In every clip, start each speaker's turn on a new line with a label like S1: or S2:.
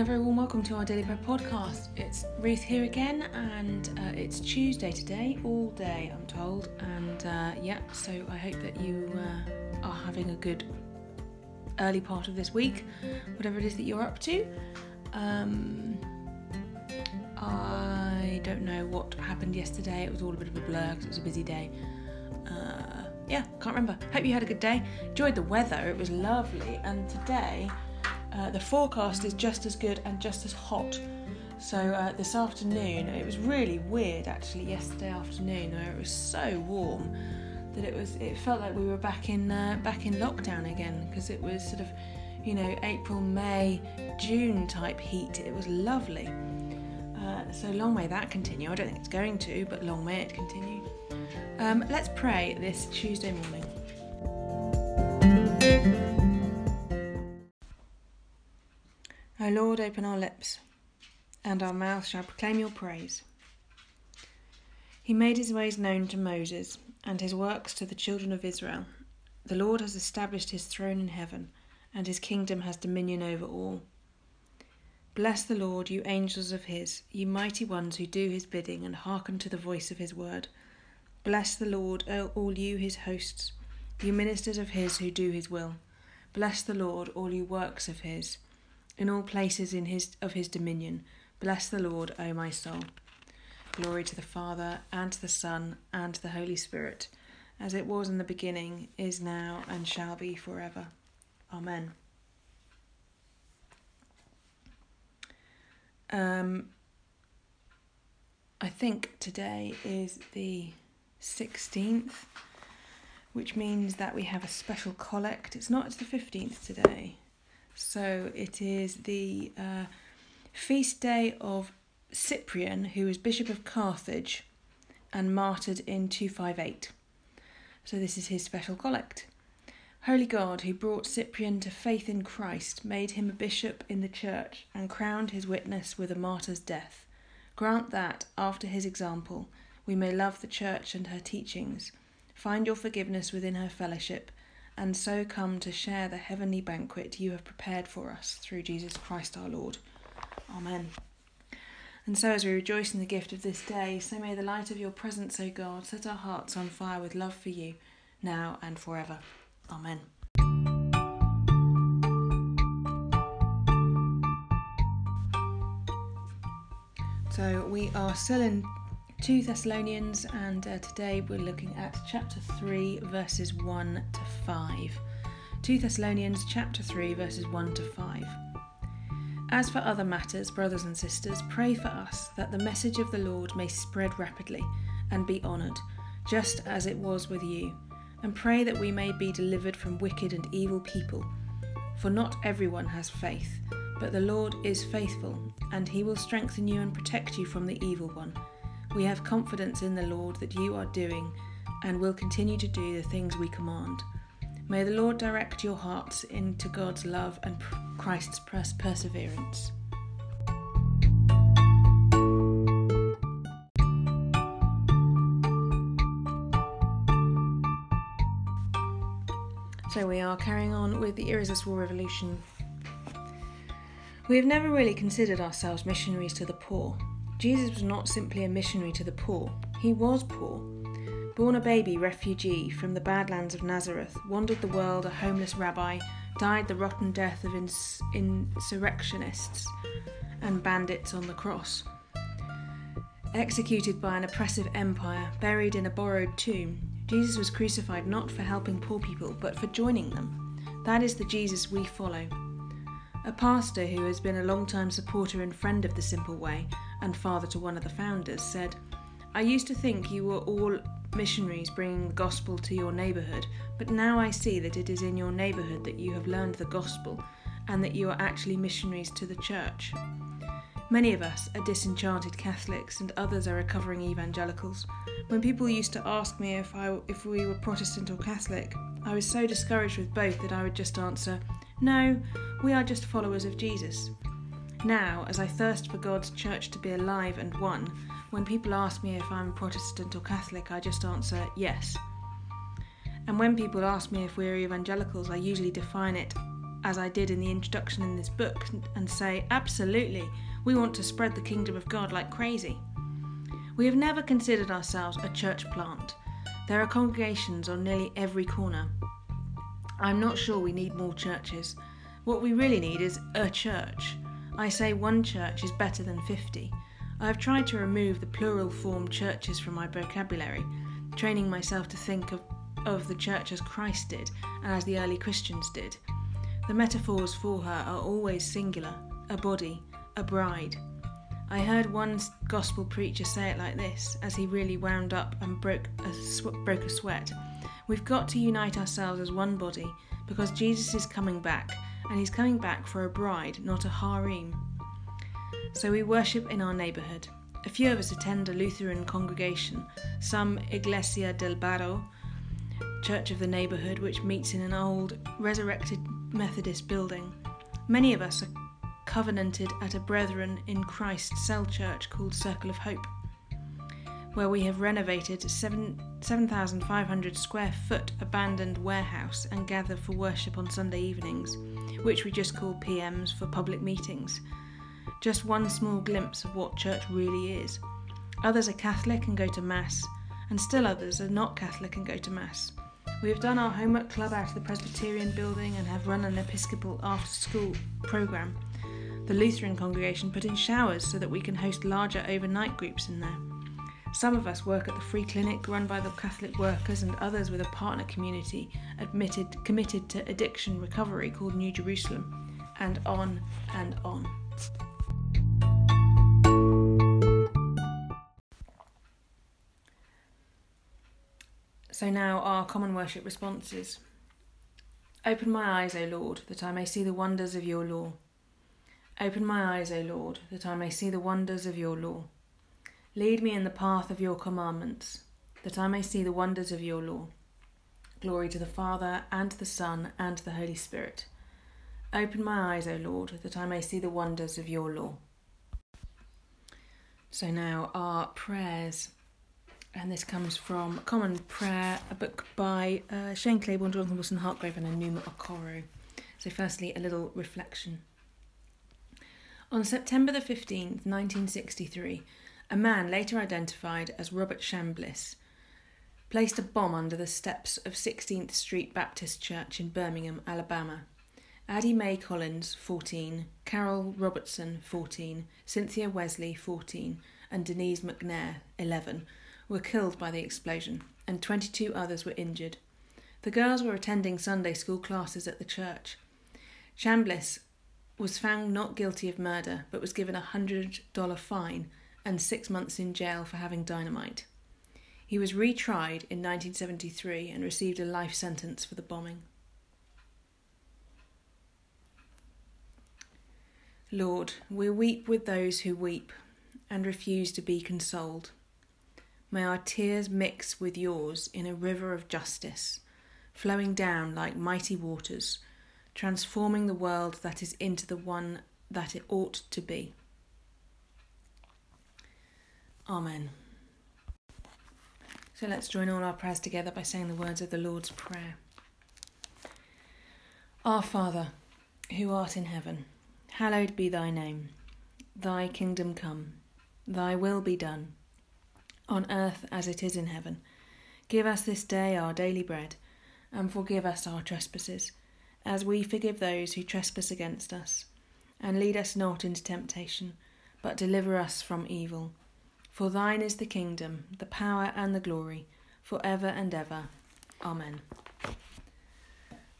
S1: and a very warm welcome to our Daily Prayer podcast. It's Ruth here again, and uh, it's Tuesday today, all day, I'm told. And uh, yeah, so I hope that you uh, are having a good early part of this week, whatever it is that you're up to. Um, I don't know what happened yesterday, it was all a bit of a blur because it was a busy day. Uh, yeah, can't remember. Hope you had a good day. Enjoyed the weather, it was lovely, and today uh, the forecast is just as good and just as hot. So uh, this afternoon, it was really weird actually. Yesterday afternoon, it was so warm that it was, it felt like we were back in uh, back in lockdown again because it was sort of, you know, April, May, June type heat. It was lovely. Uh, so long may that continue. I don't think it's going to, but long may it continue. Um, let's pray this Tuesday morning. Lord, open our lips, and our mouth shall proclaim your praise. He made his ways known to Moses, and his works to the children of Israel. The Lord has established his throne in heaven, and his kingdom has dominion over all. Bless the Lord, you angels of his, you mighty ones who do his bidding and hearken to the voice of his word. Bless the Lord, O all you his hosts, you ministers of his who do his will. Bless the Lord, all you works of his in all places in his of his dominion. Bless the Lord, O my soul. Glory to the Father, and to the Son, and to the Holy Spirit, as it was in the beginning, is now, and shall be forever. Amen. Um, I think today is the 16th, which means that we have a special collect. It's not, the 15th today. So it is the uh, feast day of Cyprian, who was Bishop of Carthage and martyred in 258. So this is his special collect. Holy God, who brought Cyprian to faith in Christ, made him a bishop in the church, and crowned his witness with a martyr's death, grant that, after his example, we may love the church and her teachings, find your forgiveness within her fellowship, and so come to share the heavenly banquet you have prepared for us through Jesus Christ our Lord. Amen. And so, as we rejoice in the gift of this day, so may the light of your presence, O God, set our hearts on fire with love for you, now and forever. Amen. So, we are still in 2 Thessalonians, and uh, today we're looking at chapter 3, verses 1 to 5. 2 Thessalonians chapter 3, verses 1 to 5. As for other matters, brothers and sisters, pray for us that the message of the Lord may spread rapidly and be honoured, just as it was with you, and pray that we may be delivered from wicked and evil people. For not everyone has faith, but the Lord is faithful, and he will strengthen you and protect you from the evil one. We have confidence in the Lord that you are doing and will continue to do the things we command. May the Lord direct your hearts into God's love and Christ's perseverance. So we are carrying on with the Irresistible Revolution. We have never really considered ourselves missionaries to the poor. Jesus was not simply a missionary to the poor, he was poor. Born a baby refugee from the badlands of Nazareth, wandered the world a homeless rabbi, died the rotten death of ins- insurrectionists and bandits on the cross. Executed by an oppressive empire, buried in a borrowed tomb, Jesus was crucified not for helping poor people, but for joining them. That is the Jesus we follow. A pastor who has been a long-time supporter and friend of the Simple Way and father to one of the founders, said, I used to think you were all missionaries bringing the gospel to your neighbourhood, but now I see that it is in your neighbourhood that you have learned the gospel and that you are actually missionaries to the church. Many of us are disenchanted Catholics and others are recovering evangelicals. When people used to ask me if I if we were Protestant or Catholic, I was so discouraged with both that I would just answer, "No, we are just followers of Jesus." Now, as I thirst for God's church to be alive and one, when people ask me if I'm Protestant or Catholic, I just answer yes. And when people ask me if we're evangelicals, I usually define it as I did in the introduction in this book, and say, absolutely, we want to spread the kingdom of God like crazy. We have never considered ourselves a church plant. There are congregations on nearly every corner. I'm not sure we need more churches. What we really need is a church. I say one church is better than 50. I have tried to remove the plural form churches from my vocabulary, training myself to think of, of the church as Christ did and as the early Christians did. The metaphors for her are always singular a body, a bride. I heard one gospel preacher say it like this as he really wound up and broke a, sw- broke a sweat. We've got to unite ourselves as one body because Jesus is coming back, and he's coming back for a bride, not a harem. So we worship in our neighbourhood. A few of us attend a Lutheran congregation, some Iglesia del Barrio, Church of the Neighbourhood, which meets in an old, resurrected Methodist building. Many of us are covenanted at a Brethren in Christ cell church called Circle of Hope, where we have renovated a 7,500 square foot abandoned warehouse and gather for worship on Sunday evenings, which we just call PMs for public meetings. Just one small glimpse of what church really is. Others are Catholic and go to Mass, and still others are not Catholic and go to Mass. We have done our homework club out of the Presbyterian building and have run an Episcopal after school programme. The Lutheran congregation put in showers so that we can host larger overnight groups in there. Some of us work at the free clinic run by the Catholic workers, and others with a partner community admitted, committed to addiction recovery called New Jerusalem, and on and on. So now our common worship responses. Open my eyes, O Lord, that I may see the wonders of your law. Open my eyes, O Lord, that I may see the wonders of your law. Lead me in the path of your commandments, that I may see the wonders of your law. Glory to the Father, and the Son, and the Holy Spirit. Open my eyes, O Lord, that I may see the wonders of your law. So now our prayers and this comes from Common Prayer, a book by uh, Shane Claiborne, Jonathan Wilson Hartgrove, and Enuma Okoro. So, firstly, a little reflection. On September the 15th, 1963, a man later identified as Robert Chambliss placed a bomb under the steps of 16th Street Baptist Church in Birmingham, Alabama. Addie Mae Collins, 14, Carol Robertson, 14, Cynthia Wesley, 14, and Denise McNair, 11, were killed by the explosion, and 22 others were injured. The girls were attending Sunday school classes at the church. Chambliss was found not guilty of murder, but was given a $100 fine and six months in jail for having dynamite. He was retried in 1973 and received a life sentence for the bombing. Lord, we weep with those who weep and refuse to be consoled. May our tears mix with yours in a river of justice, flowing down like mighty waters, transforming the world that is into the one that it ought to be. Amen. So let's join all our prayers together by saying the words of the Lord's Prayer. Our Father, who art in heaven, hallowed be thy name. Thy kingdom come, thy will be done on earth as it is in heaven. Give us this day our daily bread, and forgive us our trespasses, as we forgive those who trespass against us. And lead us not into temptation, but deliver us from evil. For thine is the kingdom, the power, and the glory, for ever and ever. Amen.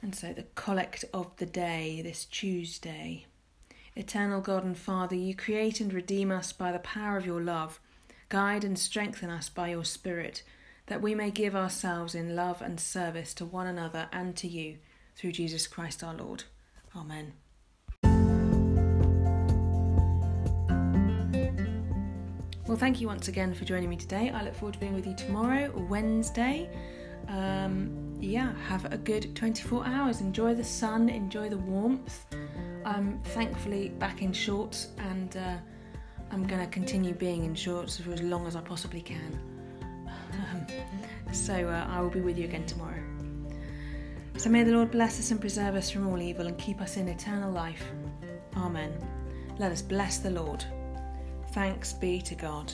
S1: And so the collect of the day, this Tuesday. Eternal God and Father, you create and redeem us by the power of your love Guide and strengthen us by your Spirit, that we may give ourselves in love and service to one another and to you, through Jesus Christ our Lord. Amen. Well, thank you once again for joining me today. I look forward to being with you tomorrow, Wednesday. Um, yeah, have a good 24 hours. Enjoy the sun, enjoy the warmth. I'm thankfully back in shorts and. Uh, I'm going to continue being in shorts for as long as I possibly can. so uh, I will be with you again tomorrow. So may the Lord bless us and preserve us from all evil and keep us in eternal life. Amen. Let us bless the Lord. Thanks be to God.